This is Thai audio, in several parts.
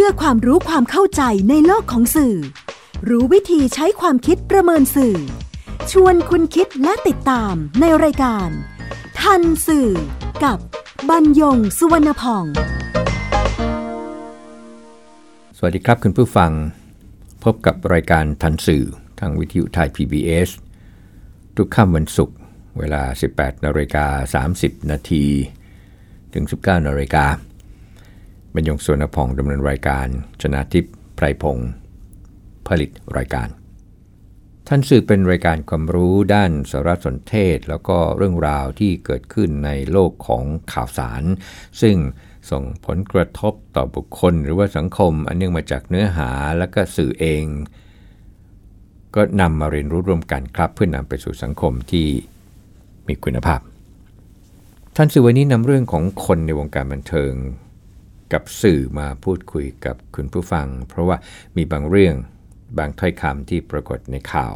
พื่อความรู้ความเข้าใจในโลกของสื่อ รู้วิธีใช้ความคิดประเมินสื่อ ชวนคุณคิดและติดตามในรายการ ทันสื่อ กับบรรยงสุวรรณพอง สวัสดีครับคุณผู้ฟัง พบกับรายการทันสื่อทางวิทยุไทย PBS ทุกค่ำวันศุกร์เวลา 18นาฬิกา30 นาทีถึง 19นาฬิกา บรรยงสวนพองดำเนินรายการ ชนะทิพย์ไพรพงศ์ผลิตรายการ ท่านสื่อเป็นรายการความรู้ด้านสารสนเทศ แล้วก็เรื่องราวที่เกิดขึ้นในโลกของข่าวสาร ซึ่งส่งผลกระทบต่อบุคคลหรือว่าสังคม อันเนื่องมาจากเนื้อหาและก็สื่อเอง ก็นำมาเรียนรู้ร่วมกันครับ เพื่อนำไปสู่สังคมที่มีคุณภาพ ท่านสื่อวันนี้นำเรื่องของคนในวงการบันเทิง กับสื่อมาพูดคุยกับคุณผู้ฟัง เพราะว่ามีบางเรื่องบางถ้อยคำที่ปรากฏในข่าว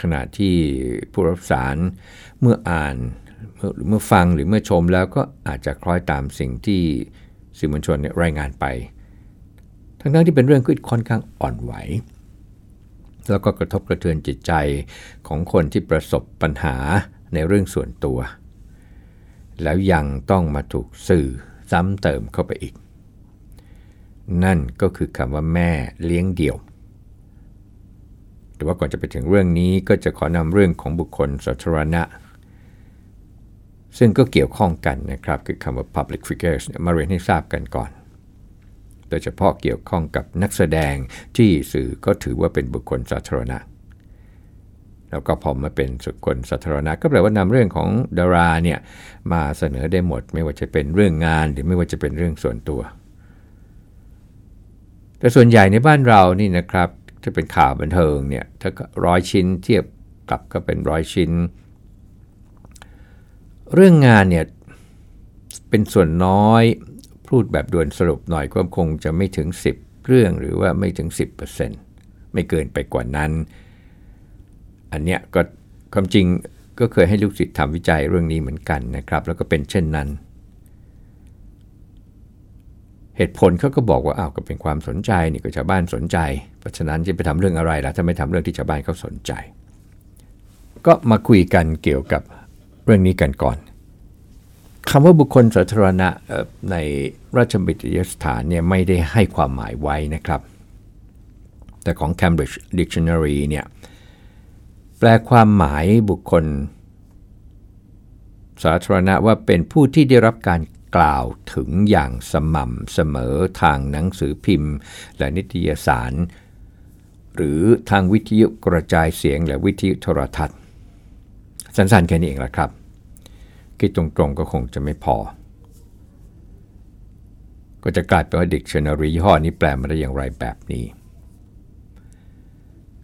ขณะที่ผู้รับสารเมื่ออ่านเมื่อเมื่อฟังหรือเมื่อชมแล้วก็อาจจะคล้อยตามสิ่งที่สื่อมวลชนรายงานไป ทั้งนั้นที่เป็นเรื่องที่ค่อนข้างอ่อนไหว แล้วก็กระทบกระเทือนจิตใจของคนที่ประสบปัญหาในเรื่องส่วนตัว แล้วยังต้องมาถูกสื่อ ซ้ำเติมเข้าไปอีก นั่นก็คือคำว่าแม่เลี้ยงเดี่ยว แต่ว่าก่อนจะไปถึงเรื่องนี้ก็จะขอนำเรื่องของบุคคลสาธารณะ ซึ่งก็เกี่ยวข้องกันนะครับ คือคำว่า public figures มาเรียนให้ทราบกันก่อน โดยเฉพาะเกี่ยวข้องกับนักแสดงที่สื่อก็ถือว่าเป็นบุคคลสาธารณะ แล้วก็พอมาเป็นสุคนสาธารณะก็แปลว่านำเรื่องของดาราเนี่ยมาเสนอได้หมด ไม่ว่าจะเป็นเรื่องงานหรือไม่ว่าจะเป็นเรื่องส่วนตัว แต่ส่วนใหญ่ในบ้านเรานี่นะครับถ้าเป็นข่าวบันเทิงเนี่ยถ้าร้อยชิ้นเทียบกับก็เป็นร้อยชิ้น เรื่องงานเนี่ยเป็นส่วนน้อยพูดแบบด่วนสรุปหน่อยก็คงจะไม่ถึง 10 เรื่องหรือว่าไม่ถึง 10%ไม่เกินไปกว่านั้น อันเนี้ยก็ความจริงก็เคยให้ลูกศิษย์ทำวิจัยเรื่องนี้เหมือนกันนะครับ แล้วก็เป็นเช่นนั้น เหตุผลเขาก็บอกว่าอ้าวก็เป็นความสนใจนี่ก็ชาวบ้านสนใจ เพราะฉะนั้นจะไปทำเรื่องอะไรล่ะถ้าไม่ทำเรื่องที่ชาวบ้านเขาสนใจ ก็มาคุยกันเกี่ยวกับเรื่องนี้กันก่อนคำว่าบุคคลสาธารณะในราชบิยสถานเนี่ยไม่ได้ให้ความหมายไว้นะครับ แต่ของ Cambridge Dictionary เนี่ย แปลความหมายบุคคล สาธารณะว่าเป็นผู้ที่ได้รับการกล่าวถึงอย่างสม่ำเสมอทางหนังสือพิมพ์ และนิตยสาร หรือทางวิทยุกระจายเสียงและวิทยุโทรทัศน์ สั้นๆแค่นี้เองละครับ คิดตรงๆก็คงจะไม่พอ ก็จะกลายเป็นว่าดิกชันนารียี่ห้อนี้แปลมาได้อย่างไรแบบนี้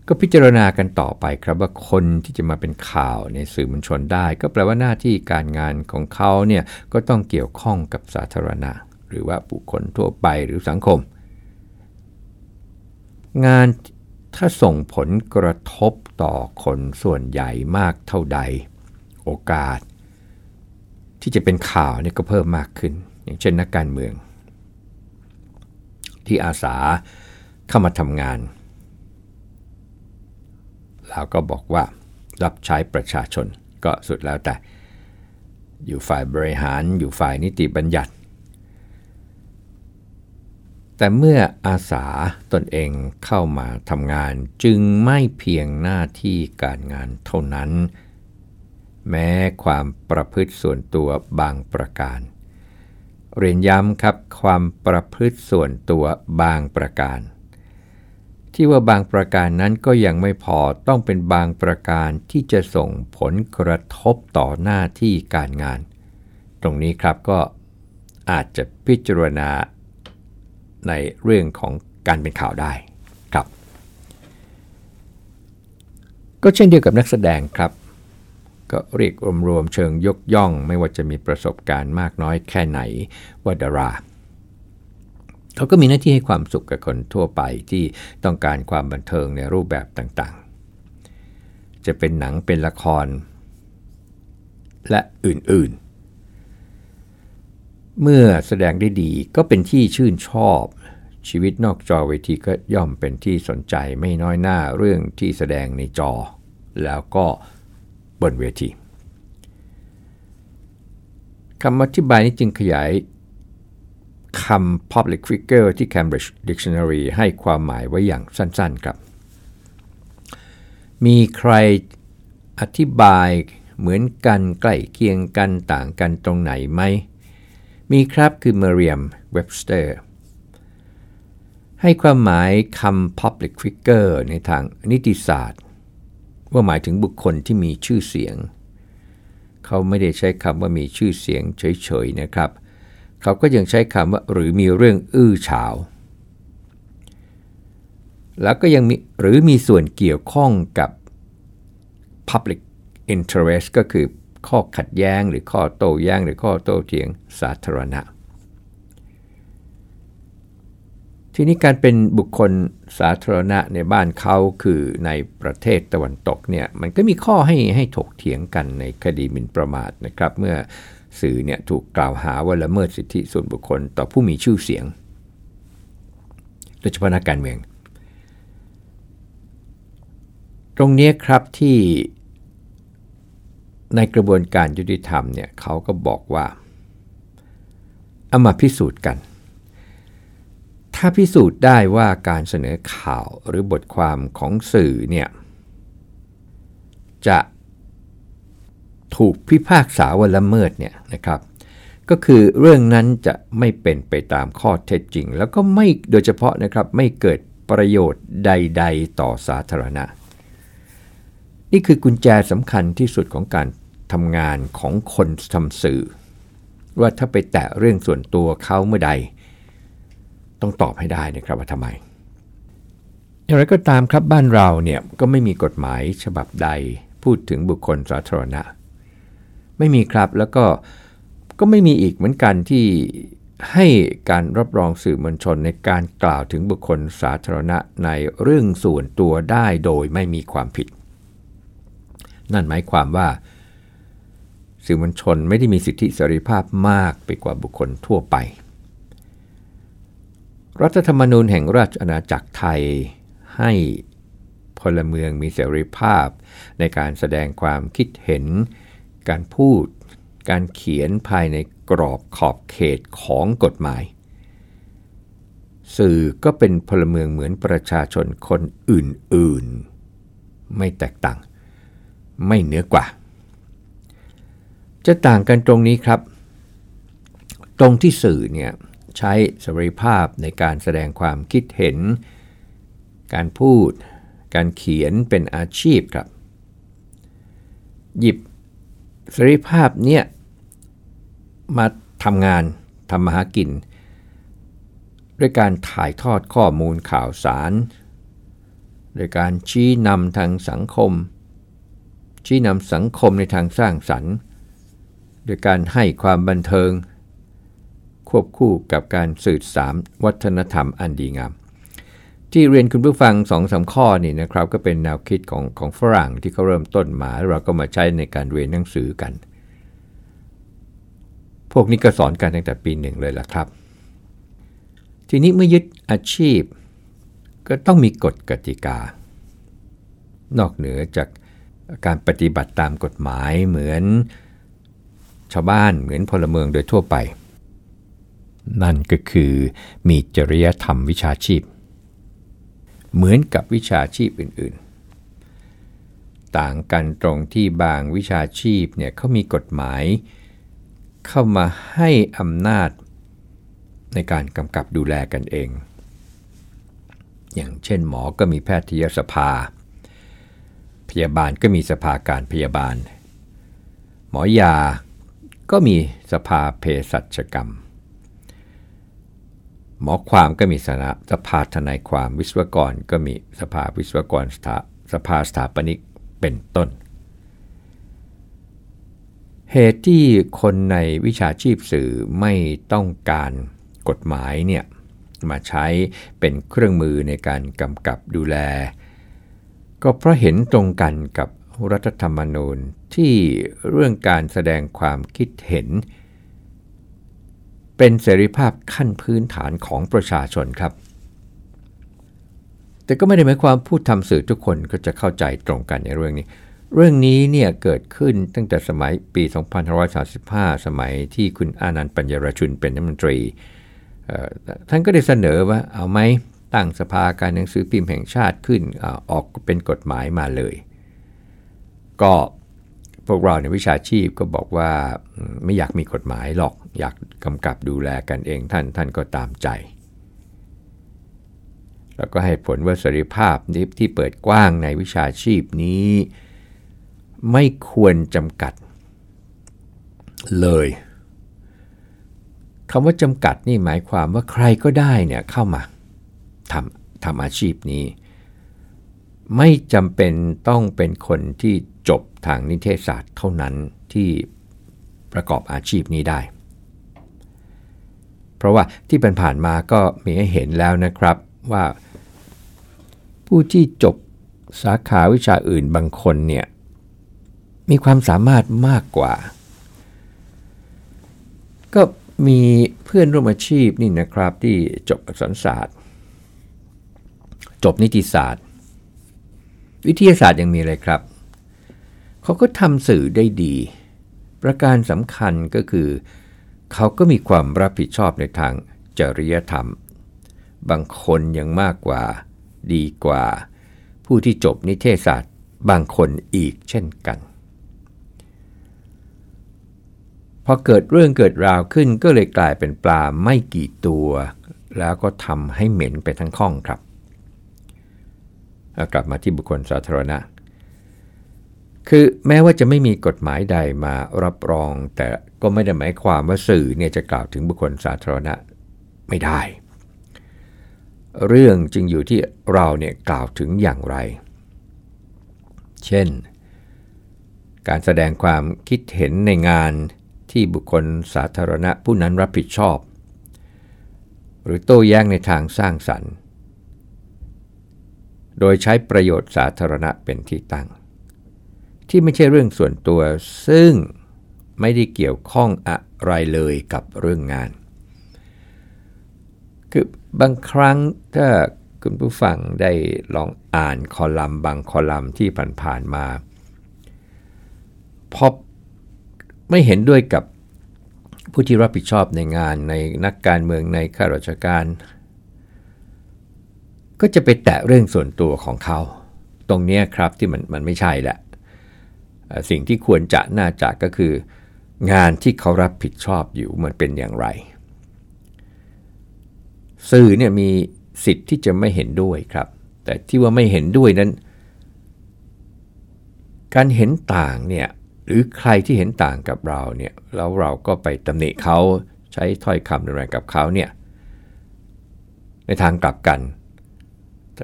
ก็พิจารณากันต่อไปครับว่าคนที่จะมาเป็นข่าวในสื่อมวลชนได้ ก็แปลว่าหน้าที่การงานของเขาเนี่ยก็ต้องเกี่ยวข้องกับสาธารณะ หรือว่าบุคคลทั่วไปหรือสังคม งานถ้าส่งผลกระทบต่อคนส่วนใหญ่มากเท่าใด โอกาส ที่จะเป็นข่าวเนี่ยก็เพิ่มมากขึ้น อย่างเช่นนักการเมือง ที่อาสาเข้ามาทำงาน แล้วก็บอกว่ารับใช้ประชาชนก็สุดแล้วแต่ อยู่ฝ่ายบริหารอยู่ฝ่ายนิติบัญญัติ แต่เมื่ออาสาตนเองเข้ามาทำงานจึงไม่เพียงหน้าที่การงานเท่านั้น แม้ความประพฤติส่วนตัวบางประการ เรียนย้ำครับความประพฤติส่วนตัวบางประการ ที่ว่าบางประการนั้นก็ยังไม่พอต้องเป็นบางประการที่จะส่งผลกระทบต่อหน้าที่การงาน ตรงนี้ครับก็อาจจะพิจารณาในเรื่องของการเป็นข่าวได้ครับ ก็เช่นเดียวกับนักแสดงครับ ก็เรียกรวมๆเชิงยกย่อง ไม่ว่าจะมีประสบการณ์มากน้อยแค่ไหนว่าดารา เขาก็มีหน้าที่ให้ความสุขกับคนทั่วไปที่ต้องการความบันเทิงในรูปแบบต่างๆ จะเป็นหนังเป็นละคร และอื่นๆ เมื่อแสดงได้ดีก็เป็นที่ชื่นชอบชีวิตนอกจอเวทีก็ย่อมเป็นที่สนใจไม่น้อยหน้าเรื่องที่แสดงในจอ แล้วก็บนเวทีคำอธิบายนี้จึงขยาย คำ public figure ที่ Cambridge Dictionary ให้ความหมายไว้อย่างสั้นๆครับ มีใครอธิบายเหมือนกันใกล้เคียงกันต่างกันตรงไหนไหม มีครับคือ Merriam Webster ให้ความหมายคำ public figure ในทางนิติศาสตร์ ว่าหมายถึงบุคคลที่มีชื่อเสียง เขาไม่ได้ใช้คำว่ามีชื่อเสียงเฉยๆนะครับเขาก็ยังใช้คำว่าหรือมีเรื่องอื้อฉาว แล้วก็ยังมีหรือมีส่วนเกี่ยวข้องกับ public interest ก็คือข้อขัดแย้งหรือข้อโต้แย้งหรือข้อโต้เถียงสาธารณะ ทีนี้การเป็นบุคคลสาธารณะในบ้านเขาคือในประเทศตะวันตกเนี่ยมันก็มีข้อให้ให้ถกเถียงกันในคดีหมิ่นประมาทนะครับ เมื่อ สื่อเนี่ยถูกกล่าวหาว่าละเมิดสิทธิส่วนบุคคลต่อผู้มีชื่อเสียง โดยเฉพาะนักการเมือง ตรงนี้ครับที่ในกระบวนการยุติธรรมเนี่ยเขาก็บอกว่าเอามาพิสูจน์กัน ถ้าพิสูจน์ได้ว่าการเสนอข่าวหรือบทความของสื่อเนี่ยจะ ถูกพิพากษาว่าละเมิดเนี่ยนะครับ ก็คือเรื่องนั้นจะไม่เป็นไปตามข้อเท็จจริง แล้วก็ไม่โดยเฉพาะนะครับไม่เกิดประโยชน์ใด ๆ ต่อสาธารณะ นี่คือกุญแจสำคัญที่สุดของการทำงานของคนทำสื่อ ว่าถ้าไปแตะเรื่องส่วนตัวเขาเมื่อใด ต้องตอบให้ได้นะครับว่าทำไม อย่างไรก็ตามครับบ้านเราเนี่ยก็ไม่มีกฎหมายฉบับใดพูดถึงบุคคลสาธารณะ ไม่มีครับแล้วก็ก็ไม่มีอีกเหมือนกันที่ให้การรับรองสื่อมวลชนในการกล่าวถึงบุคคลสาธารณะในเรื่องส่วนตัวได้โดยไม่มีความผิด นั่นหมายความว่า สื่อมวลชนไม่ได้มีสิทธิเสรีภาพมากไปกว่าบุคคลทั่วไป รัฐธรรมนูญแห่งราชอาณาจักรไทยให้พลเมืองมีเสรีภาพในการแสดงความคิดเห็น การพูด การเขียนภายในกรอบขอบเขตของกฎหมาย สื่อก็เป็นพลเมืองเหมือนประชาชนคนอื่นๆ ไม่แตกต่าง ไม่เหนือกว่า จะต่างกันตรงนี้ครับ ตรงที่สื่อเนี่ยใช้เสรีภาพในการแสดงความคิดเห็น การพูด การเขียนเป็นอาชีพครับ หยิบ เสรีภาพเนี่ยมาทำงานทำมาหากิน ด้วยการถ่ายทอดข้อมูลข่าวสาร โดยการชี้นำทางสังคม ชี้นำสังคมในทางสร้างสรรค์ โดยการให้ความบันเทิง ควบคู่กับการสืบสารวัฒนธรรมอันดีงาม ที่เรียนคุณผู้ฟังสองสาข้อนี่นะครับ ก็เป็นแนวคิดของของฝรั่งที่เขาเริ่มต้นมาแล้วเราก็มาใช้ในการเรียนหนังสือกัน พวกนี้ก็สอนกันตั้งแต่ปีหนึ่งเลยล่ะครับ ทีนี้เมื่อยึดอาชีพ ก็ต้องมีกฎกติกา นอกเหนือจากการปฏิบัติตามกฎหมายเหมือนชาวบ้านเหมือนพลเมืองโดยทั่วไป นั่นก็คือมีจริยธรรมวิชาชีพ เหมือนกับวิชาชีพอื่นๆ ต่างกันตรงที่บางวิชาชีพเนี่ยเขามีกฎหมาย เข้ามาให้อำนาจในการกำกับดูแลกันเอง อย่างเช่นหมอก็มีแพทยสภา พยาบาลก็มีสภาการพยาบาล หมอยาก็มีสภาเภสัชกรรม หมอความก็มีสนาสภาทนายความวิศวกรก็มีสภาวิศวกรสถาสภาสถาปนิกเป็นต้น เหตุที่คนในวิชาชีพสื่อไม่ต้องการกฎหมายเนี่ยมาใช้เป็นเครื่องมือในการกำกับดูแล ก็เพราะเห็นตรงกันกับรัฐธรรมนูญที่เรื่องการแสดงความคิดเห็น เป็นเสรีภาพขั้นพื้นฐานของประชาชนครับ แต่ก็ไม่ได้หมายความผู้ทำสื่อทุกคนก็จะเข้าใจตรงกันในเรื่องนี้ เรื่องนี้เนี่ยเกิดขึ้นตั้งแต่สมัยปี 2535 สมัยที่คุณอานันต์ปัญญรชุนเป็นรัฐมนตรี ท่านก็ได้เสนอว่าเอาไหมตั้งสภาการหนังสือพิมพ์แห่งชาติขึ้นออกเป็นกฎหมายมาเลย ก็ พวกเราในวิชาชีพก็บอกว่าไม่อยากมีกฎหมายหรอกอยากกำกับดูแลกันเองท่านท่านก็ตามใจ แล้วก็ให้ผลว่าเสรีภาพที่เปิดกว้างในวิชาชีพนี้ ไม่ควรจำกัดเลยคำว่าจำกัดนี่หมายความว่าใครก็ได้เนี่ยเข้ามาทำทำอาชีพนี้ ไม่จำเป็นต้องเป็นคนที่จบทางนิเทศศาสตร์เท่านั้นที่ประกอบอาชีพนี้ได้ เพราะว่าที่ผ่านมาก็มีให้เห็นแล้วนะครับว่า ผู้ที่จบสาขาวิชาอื่นบางคนเนี่ยมีความสามารถมากกว่า ก็มีเพื่อนร่วมอาชีพนี่นะครับที่จบอักษรศาสตร์ จบนิติศาสตร์ วิทยาศาสตร์ยังมีอะไรครับ เขาก็ทำสื่อได้ดี ประการสำคัญก็คือ เขาก็มีความรับผิดชอบในทางจริยธรรม บางคนยังมากกว่า ดีกว่า ผู้ที่จบนิเทศศาสตร์บางคนอีกเช่นกันพอเกิดเรื่องเกิดราวขึ้นก็เลยกลายเป็นปลาไม่กี่ตัว แล้วก็ทำให้เหม็นไปทั้งข้องครับ กลับมาที่บุคคลสาธารณะ คือแม้ว่าจะไม่มีกฎหมายใดมารับรอง แต่ก็ไม่ได้หมายความว่าสื่อเนี่ยจะกล่าวถึงบุคคลสาธารณะไม่ได้ เรื่องจึงอยู่ที่เราเนี่ยกล่าวถึงอย่างไร เช่น การแสดงความคิดเห็นในงานที่บุคคลสาธารณะผู้นั้นรับผิดชอบ หรือโต้แย้งในทางสร้างสรรค์ โดยใช้ประโยชน์สาธารณะเป็นที่ตั้ง ที่ไม่ใช่เรื่องส่วนตัว ซึ่งไม่ได้เกี่ยวข้องอะไรเลยกับเรื่องงาน คือบางครั้งถ้าคุณผู้ฟังได้ลองอ่านคอลัมน์บางคอลัมน์ที่ผ่านๆมาพบไม่เห็นด้วยกับผู้ที่รับผิดชอบในงานในนักการเมืองในข้าราชการ ก็จะไปแตะเรื่องส่วนตัวของเขา ตรงนี้ครับที่มันมันไม่ใช่แหละสิ่งที่ควรจะน่าจะก็คือ งานที่เขารับผิดชอบอยู่มันเป็นอย่างไร สื่อเนี่ยมีสิทธิ์ที่จะไม่เห็นด้วยครับ แต่ที่ว่าไม่เห็นด้วยนั้น การเห็นต่างเนี่ยหรือใครที่เห็นต่างกับเราเนี่ยแล้วเราก็ไปตำหนิเขาใช้ถ้อยคำแรงกับเขาเนี่ยในทางกลับกัน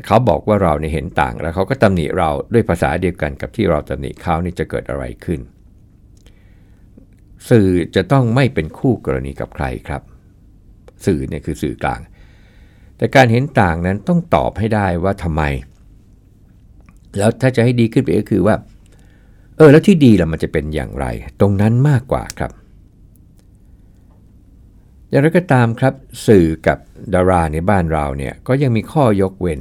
เขาบอกว่าเราเนี่ยเห็นต่าง แล้วเขาก็ตำหนิเราด้วยภาษาเดียวกันกับที่เราตำหนิเขานี่จะเกิดอะไรขึ้น สื่อจะต้องไม่เป็นคู่กรณีกับใครครับ สื่อเนี่ยคือสื่อกลาง แต่การเห็นต่างนั้นต้องตอบให้ได้ว่าทำไม แล้วถ้าจะให้ดีขึ้นไปก็คือว่า เออแล้วที่ดีล่ะมันจะเป็นอย่างไร ตรงนั้นมากกว่าครับอย่างไรก็ตามครับ สื่อกับดาราในบ้านเราเนี่ยก็ยังมีข้อยกเว้น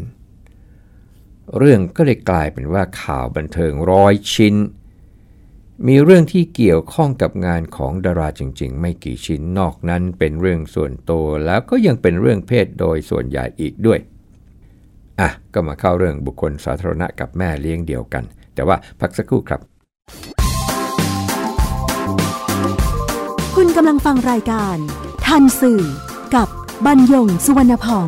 เรื่องก็เลยกลายเป็นว่าข่าวบันเทิงร้อยชิ้น มีเรื่องที่เกี่ยวข้องกับงานของดาราจริง ๆ ไม่กี่ชิ้นนอกนั้นเป็นเรื่องส่วนตัวแล้วก็ยังเป็นเรื่องเพศโดยส่วนใหญ่อีกด้วยอะก็มาเข้าเรื่องบุคคลสาธารณะกับแม่เลี้ยงเดียวกัน แต่ว่าพักสักครู่ครับ คุณกำลังฟังรายการ ทันสื่อกับบรรยงสุวรรณพอง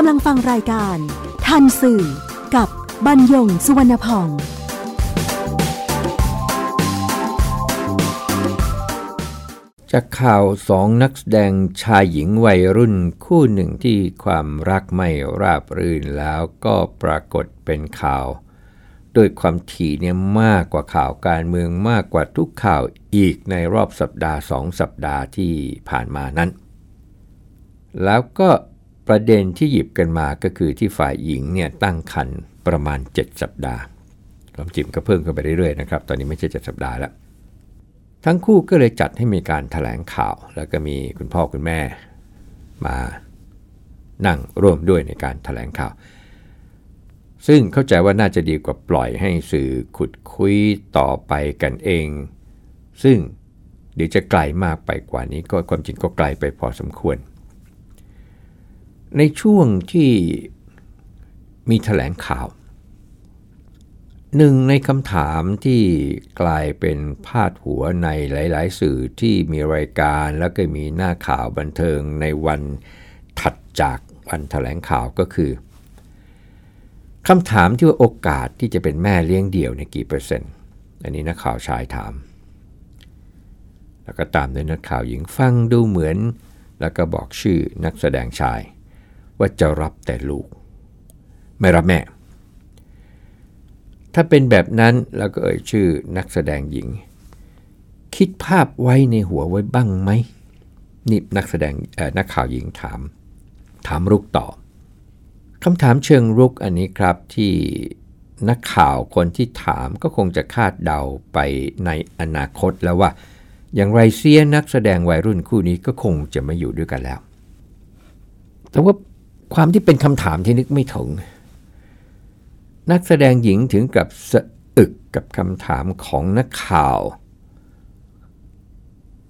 กำลังฟังรายการ ทันสื่อ กับบรรยงสุวรรณพอง จากข่าวสองนักแสดงชายหญิงวัยรุ่นคู่หนึ่งที่ความรักไม่ราบรื่นแล้วก็ปรากฏเป็นข่าว โดยความถี่เนี่ยมากกว่าข่าวการเมืองมากกว่าทุกข่าวอีกในรอบสัปดาห์สองสัปดาห์ที่ผ่านมานั้น แล้วก็ ประเด็นที่หยิบกันมาก็คือที่ฝ่ายหญิงเนี่ยตั้งครรภ์ประมาณ 7 สัปดาห์ความจริงก็เพิ่มขึ้นไปเรื่อยๆนะครับ ตอนนี้ไม่ใช่ 7 สัปดาห์แล้ว ทั้งคู่ก็เลยจัดให้มีการถแถลงข่าว แล้วก็มีคุณพ่อคุณแม่มานั่งร่วมด้วยในการถแถลงข่าว ซึ่งเข้าใจว่าน่าจะดีกว่าปล่อยให้สื่อขุดคุยต่อไปกันเอง ซึ่งเดี๋ยวจะไกลมากไปกว่านี้ก็ความจริงก็ไกลไปพอสมควร ในช่วงที่มีถแถลงข่าว หนึ่งในคำถามที่กลายเป็นพาดหัวในหลาย ๆ สื่อที่มีรายการแล้วก็มีหน้าข่าวบันเทิงในวันถัดจากวันถแถลงข่าวก็คือคำถามที่ว่าโอกาสที่จะเป็นแม่เลี้ยงเดี่ยวในกี่เปอร์เซ็นต์ อันนี้นักข่าวชายถาม แล้วก็ตามด้วยนักข่าวหญิงฟังดูเหมือน แล้วก็บอกชื่อนักแสดงชาย ว่าจะรับแต่ลูก ไม่รับแม่ ถ้าเป็นแบบนั้นแล้วก็เอ่ยชื่อนักแสดงหญิง คิดภาพไว้ในหัวไว้บ้างไหมนี่นักแสดงนักข่าวหญิงถาม ถามรุกตอบคำถามเชิงรุกอันนี้ครับที่นักข่าวคนที่ถามก็คงจะคาดเดาไปในอนาคตแล้วว่า อย่างไรเสียนักแสดงวัยรุ่นคู่นี้ก็คงจะไม่อยู่ด้วยกันแล้ว แต่ว่า ความที่เป็นคำถามที่นึกไม่ถึง นักแสดงหญิงถึงกับสะอึกกับคำถามของนักข่าว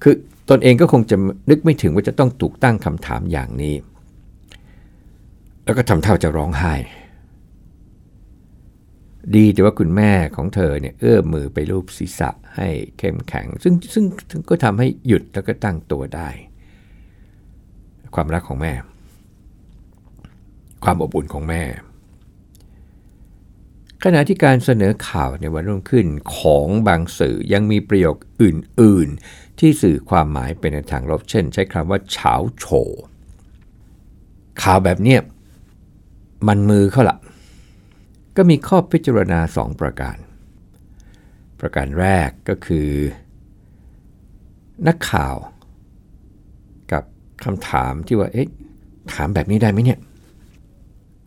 คือตนเองก็คงจะนึกไม่ถึงว่าจะต้องถูกตั้งคำถามอย่างนี้ แล้วก็ทำเท่าจะร้องไห้ ดีแต่ว่าคุณแม่ของเธอเนี่ยเอื้อมมือไปรูปศีรษะให้เข้มแข็ง ซึ่งซึ่งก็ทำให้หยุดแล้วก็ตั้งตัวได้ ความรักของแม่ ความอบอุ่นของแม่ ขณะที่การเสนอข่าวในวันรุ่งขึ้นของบางสื่อยังมีประโยคอื่น ๆ ที่สื่อความหมายเป็นในทางลบเช่น ใช้คำว่าเฉาโฉข่าวแบบเนี้ยมันมือเขาละก็มีข้อพิจารณาสองประการ ประการแรกก็คือ นักข่าว กับคำถามที่ว่าเอ๊ะถามแบบนี้ได้ไหมเนี่ย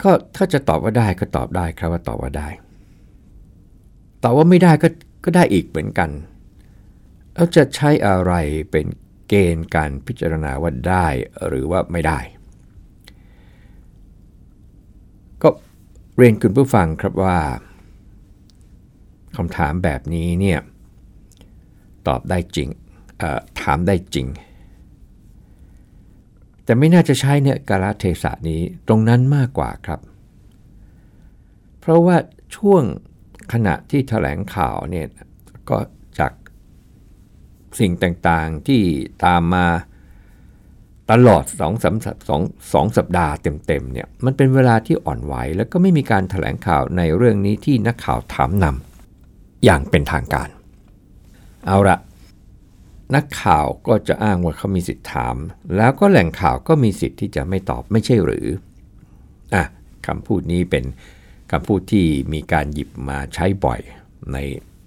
ก็ถ้าจะตอบว่าได้ก็ตอบได้ครับว่าตอบว่าได้ ตอบว่าไม่ได้ก็ก็ได้อีกเหมือนกันแล้วจะใช้อะไรเป็นเกณฑ์การพิจารณาว่าได้หรือว่าไม่ได้ ก็เรียนคุณผู้ฟังครับว่าคำถามแบบนี้เนี่ยตอบได้จริงถามได้จริง แต่ไม่น่าจะใช้เนี่ยกาลเทศะนี้ตรงนั้นมากกว่าครับ เพราะว่าช่วงขณะที่ถแถลงข่าวเนี่ยก็จากสิ่งต่างๆที่ตามมาตลอด2องสองสองสัปดาห์เต็มๆเนี่ยมันเป็นเวลาที่อ่อนไหว แล้วก็ไม่มีการถแถลงข่าวในเรื่องนี้ที่นักข่าวถามนำอย่างเป็นทางการ เอาละ นักข่าวก็จะอ้างว่าเขามีสิทธิ์ถาม แล้วก็แหล่งข่าวก็มีสิทธิ์ที่จะไม่ตอบไม่ใช่หรืออะคำพูดนี้เป็นคำพูดที่มีการหยิบมาใช้บ่อยใน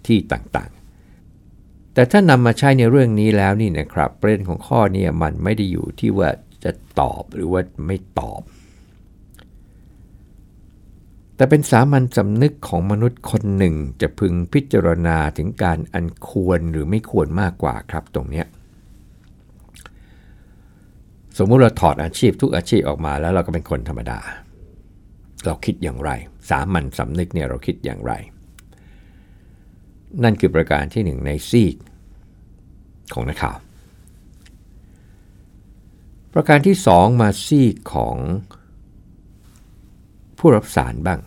ที่ต่างๆ แต่ถ้านำมาใช้ในเรื่องนี้แล้วนี่นะครับประเด็นของข้อนี้มันไม่ได้อยู่ที่ว่าจะตอบหรือว่าไม่ตอบ แต่เป็นสามัญสำนึกของมนุษย์คนหนึ่งจะพึงพิจารณาถึงการอันควรหรือไม่ควรมากกว่าครับตรงนี้สมมุติเราถอดอาชีพทุกอาชีพออกมาแล้วเราก็เป็นคนธรรมดา เราคิดอย่างไร สามัญสำนึกเนี่ยเราคิดอย่างไร นั่นคือประการที่หนึ่งในซีกของนักข่าว ประการที่สองมาซีกของผู้รับสารบ้าง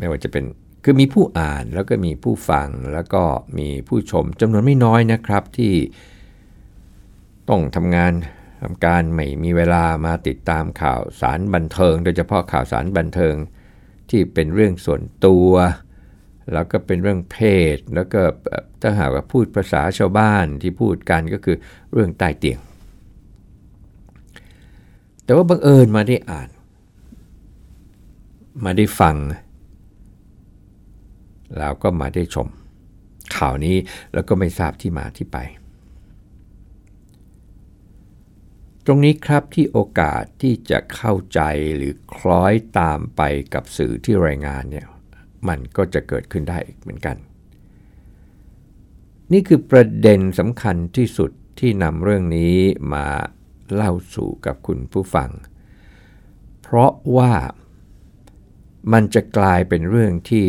ไม่ว่าจะเป็นคือมีผู้อ่านแล้วก็มีผู้ฟังแล้วก็มีผู้ชมจำนวนไม่น้อยนะครับที่ต้องทำงานทำการไม่มีเวลามาติดตามข่าวสารบันเทิง โดยเฉพาะข่าวสารบันเทิงที่เป็นเรื่องส่วนตัว แล้วก็เป็นเรื่องเพศ แล้วก็ถ้าหากว่าพูดภาษาชาวบ้านที่พูดกันก็คือเรื่องใต้เตียง แต่ว่าบังเอิญมาได้อ่าน มาได้ฟัง แล้วก็มาได้ชม ข่าวนี้แล้วก็ไม่ทราบที่มาที่ไป ตรงนี้ครับที่โอกาสที่จะเข้าใจหรือคล้อยตามไปกับสื่อที่รายงานเนี่ยมันก็จะเกิดขึ้นได้เหมือนกัน นี่คือประเด็นสำคัญที่สุดที่นำเรื่องนี้มาเล่าสู่กับคุณผู้ฟัง เพราะว่า มันจะกลายเป็นเรื่องที่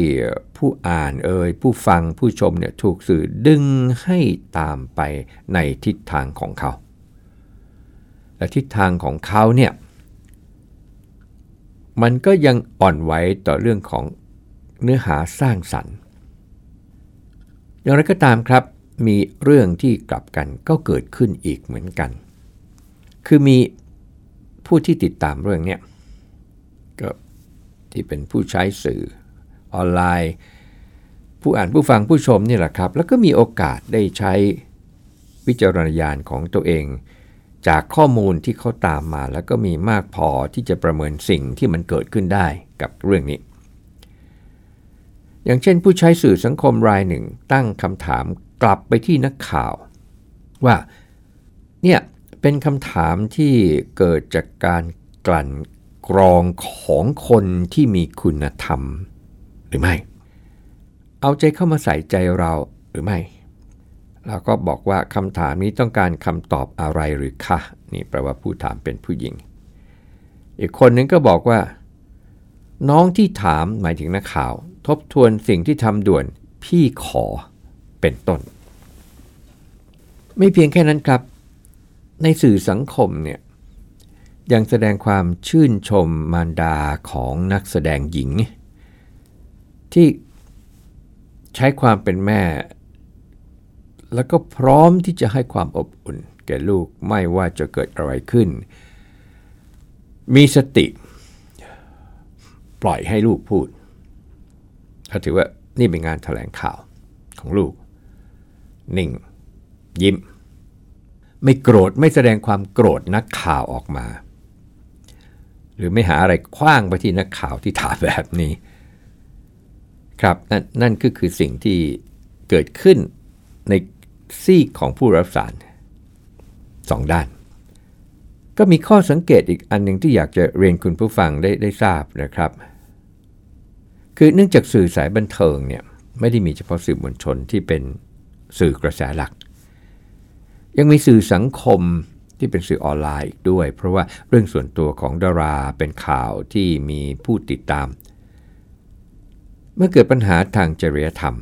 ผู้อ่านเอ่ยผู้ฟังผู้ชมเนี่ยถูกสื่อดึงให้ตามไปในทิศทางของเขา และทิศทางของเขาเนี่ยมันก็ยังอ่อนไหวต่อเรื่องของเนื้อหาสร้างสรรค์ อย่างไรก็ตามครับมีเรื่องที่กลับกันก็เกิดขึ้นอีกเหมือนกัน คือมีผู้ที่ติดตามเรื่องเนี้ก็ ที่เป็นผู้ใช้สื่อออนไลน์ ผู้อ่านผู้ฟังผู้ชมนี่แหละครับ แล้วก็มีโอกาสได้ใช้วิจารณญาณของตัวเอง จากข้อมูลที่เขาตามมา แล้วก็มีมากพอที่จะประเมินสิ่งที่มันเกิดขึ้นได้กับเรื่องนี้ อย่างเช่น ผู้ใช้สื่อสังคมรายหนึ่ง ตั้งคำถามกลับไปที่นักข่าว ว่าเนี่ยเป็นคำถามที่เกิดจากการกลั่น กรองของคนที่มีคุณธรรม หรือไม่ เอาใจเข้ามาใส่ใจเราหรือไม่แล้วก็บอกว่าคำถามนี้ต้องการคำตอบอะไรหรือคะนี่แปลว่าผู้ถามเป็นผู้หญิง อีกคนนึงก็บอกว่า น้องที่ถามหมายถึงนักข่าว ทบทวนสิ่งที่ทำด่วนพี่ขอเป็นต้น ไม่เพียงแค่นั้นครับ ในสื่อสังคมเนี่ย ยังแสดงความชื่นชมมารดาของนักแสดงหญิง ที่ใช้ความเป็นแม่ แล้วก็พร้อมที่จะให้ความอบอุ่น แก่ลูกไม่ว่าจะเกิดอะไรขึ้น มีสติ ปล่อยให้ลูกพูดเขาถือว่านี่เป็นงานถแถลงข่าวของลูก นิ่ง ยิ้ม ไม่โกรธไม่แสดงความโกรธนักข่าวออกมา หรือไม่หาอะไรคว้างไปที่นักข่าวที่ถามแบบนี้ ครับนั่นนั่นก็คือสิ่งที่เกิดขึ้นในซีกของผู้รับสารสองด้าน ก็มีข้อสังเกตอีกอันหนึ่งที่อยากจะเรียนคุณผู้ฟังได้ได้ทราบนะครับ คือเนื่องจากสื่อสายบันเทิงเนี่ยไม่ได้มีเฉพาะสื่อมวลชนที่เป็นสื่อกระแสหลัก ยังมีสื่อสังคม ที่เป็นสื่อออนไลน์อีกด้วย เพราะว่าเรื่องส่วนตัวของดาราเป็นข่าวที่มีผู้ติดตาม เมื่อเกิดปัญหาทางจริยธรรม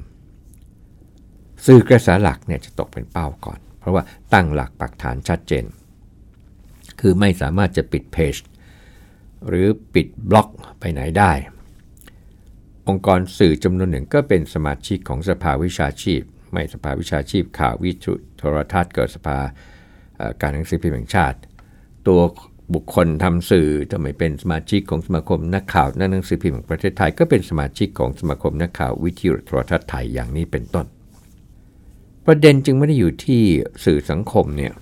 สื่อกระแสหลักเนี่ยจะตกเป็นเป้าก่อน เพราะว่าตั้งหลักปักฐานชัดเจน คือไม่สามารถจะปิดเพจหรือปิดบล็อกไปไหนได้ องค์กรสื่อจำนวนหนึ่งก็เป็นสมาชิกของสภาวิชาชีพ ไม่สภาวิชาชีพข่าววิจุโทรทัศน์เกิดสภา การหนังสือพิมพ์แห่งชาติ ตัวบุคคลทำสื่อทำไมเป็นสมาชิกของสมาคมนักข่าวนักหนังสือพิมพ์แห่งประเทศไทย ก็เป็นสมาชิกของสมาคมนักข่าววิทยุโทรทัศน์ไทยอย่างนี้เป็นต้น ประเด็นจึงไม่ได้อยู่ที่สื่อสังคมเนี่ย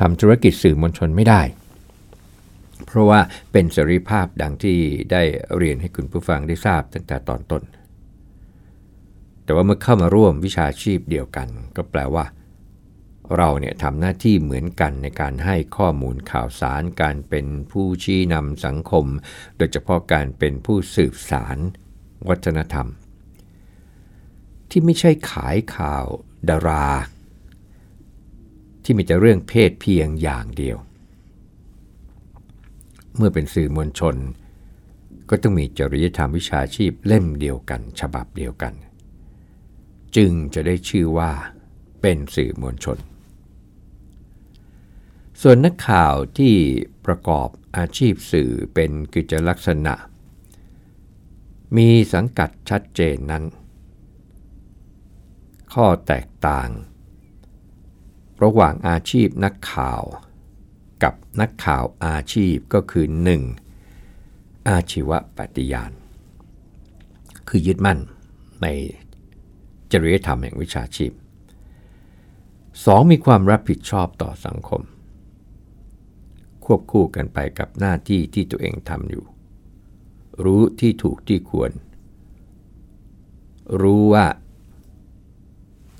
ทำธุรกิจสื่อมวลชนไม่ได้ เพราะว่าเป็นเสรีภาพดังที่ได้เรียนให้คุณผู้ฟังได้ทราบตั้งแต่ตอนต้น แต่ว่าเมื่อเข้ามาร่วมวิชาชีพเดียวกัน ก็แปลว่า เราเนี่ยทำหน้าที่เหมือนกันในการให้ข้อมูลข่าวสาร การเป็นผู้ชี้นำสังคม โดยเฉพาะการเป็นผู้สืบสาร วัฒนธรรม ที่ไม่ใช่ขายข่าวดารา ที่มีแต่เรื่องเพศเพียงอย่างเดียว เมื่อเป็นสื่อมวลชน ก็ต้องมีจริยธรรมวิชาชีพเล่มเดียวกัน ฉบับเดียวกัน จึงจะได้ชื่อว่าเป็นสื่อมวลชน ส่วนนักข่าวที่ประกอบอาชีพสื่อเป็นกิจลักษณะ มีสังกัดชัดเจนนั้น ข้อแตกต่าง ระหว่างอาชีพนักข่าว กับนักข่าวอาชีพก็คือ 1. อาชีวปฏิญาณ คือยึดมั่นในจริยธรรมแห่งวิชาชีพ 2. มีความรับผิดชอบต่อสังคม ควบคู่กันไปกับหน้าที่ที่ตัวเองทำอยู่ รู้ที่ถูกที่ควร รู้ว่า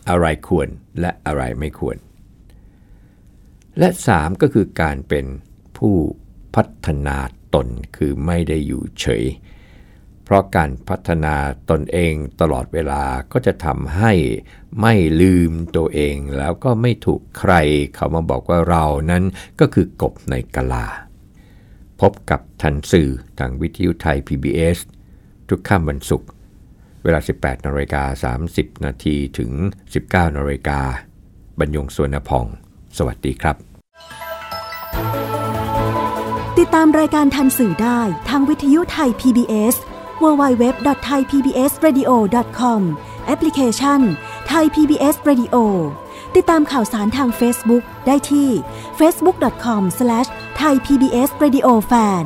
อะไรควรและอะไรไม่ควร และ 3 ก็คือการเป็นผู้พัฒนาตนคือไม่ได้อยู่เฉย เพราะการพัฒนาตนเองตลอดเวลาก็จะทำให้ไม่ลืมตัวเองแล้วก็ไม่ถูกใครเขามาบอกว่าเรานั้นก็คือกบในกะลา พบกับทันสื่อทางวิทยุไทย PBS ทุกค่ำวันศุกร์เวลา 18นาฬิกา30 นาทีถึง 19นาฬิกาบรรยงสวนพอง สวัสดีครับ ติดตามรายการทันสื่อได้ทางวิทยุไทย PBS www.thaipbsradio.com แอปพลิเคชัน Thai PBS Radio ติดตามข่าวสารทาง Facebook ได้ที่ facebook.com/thaipbsradiofan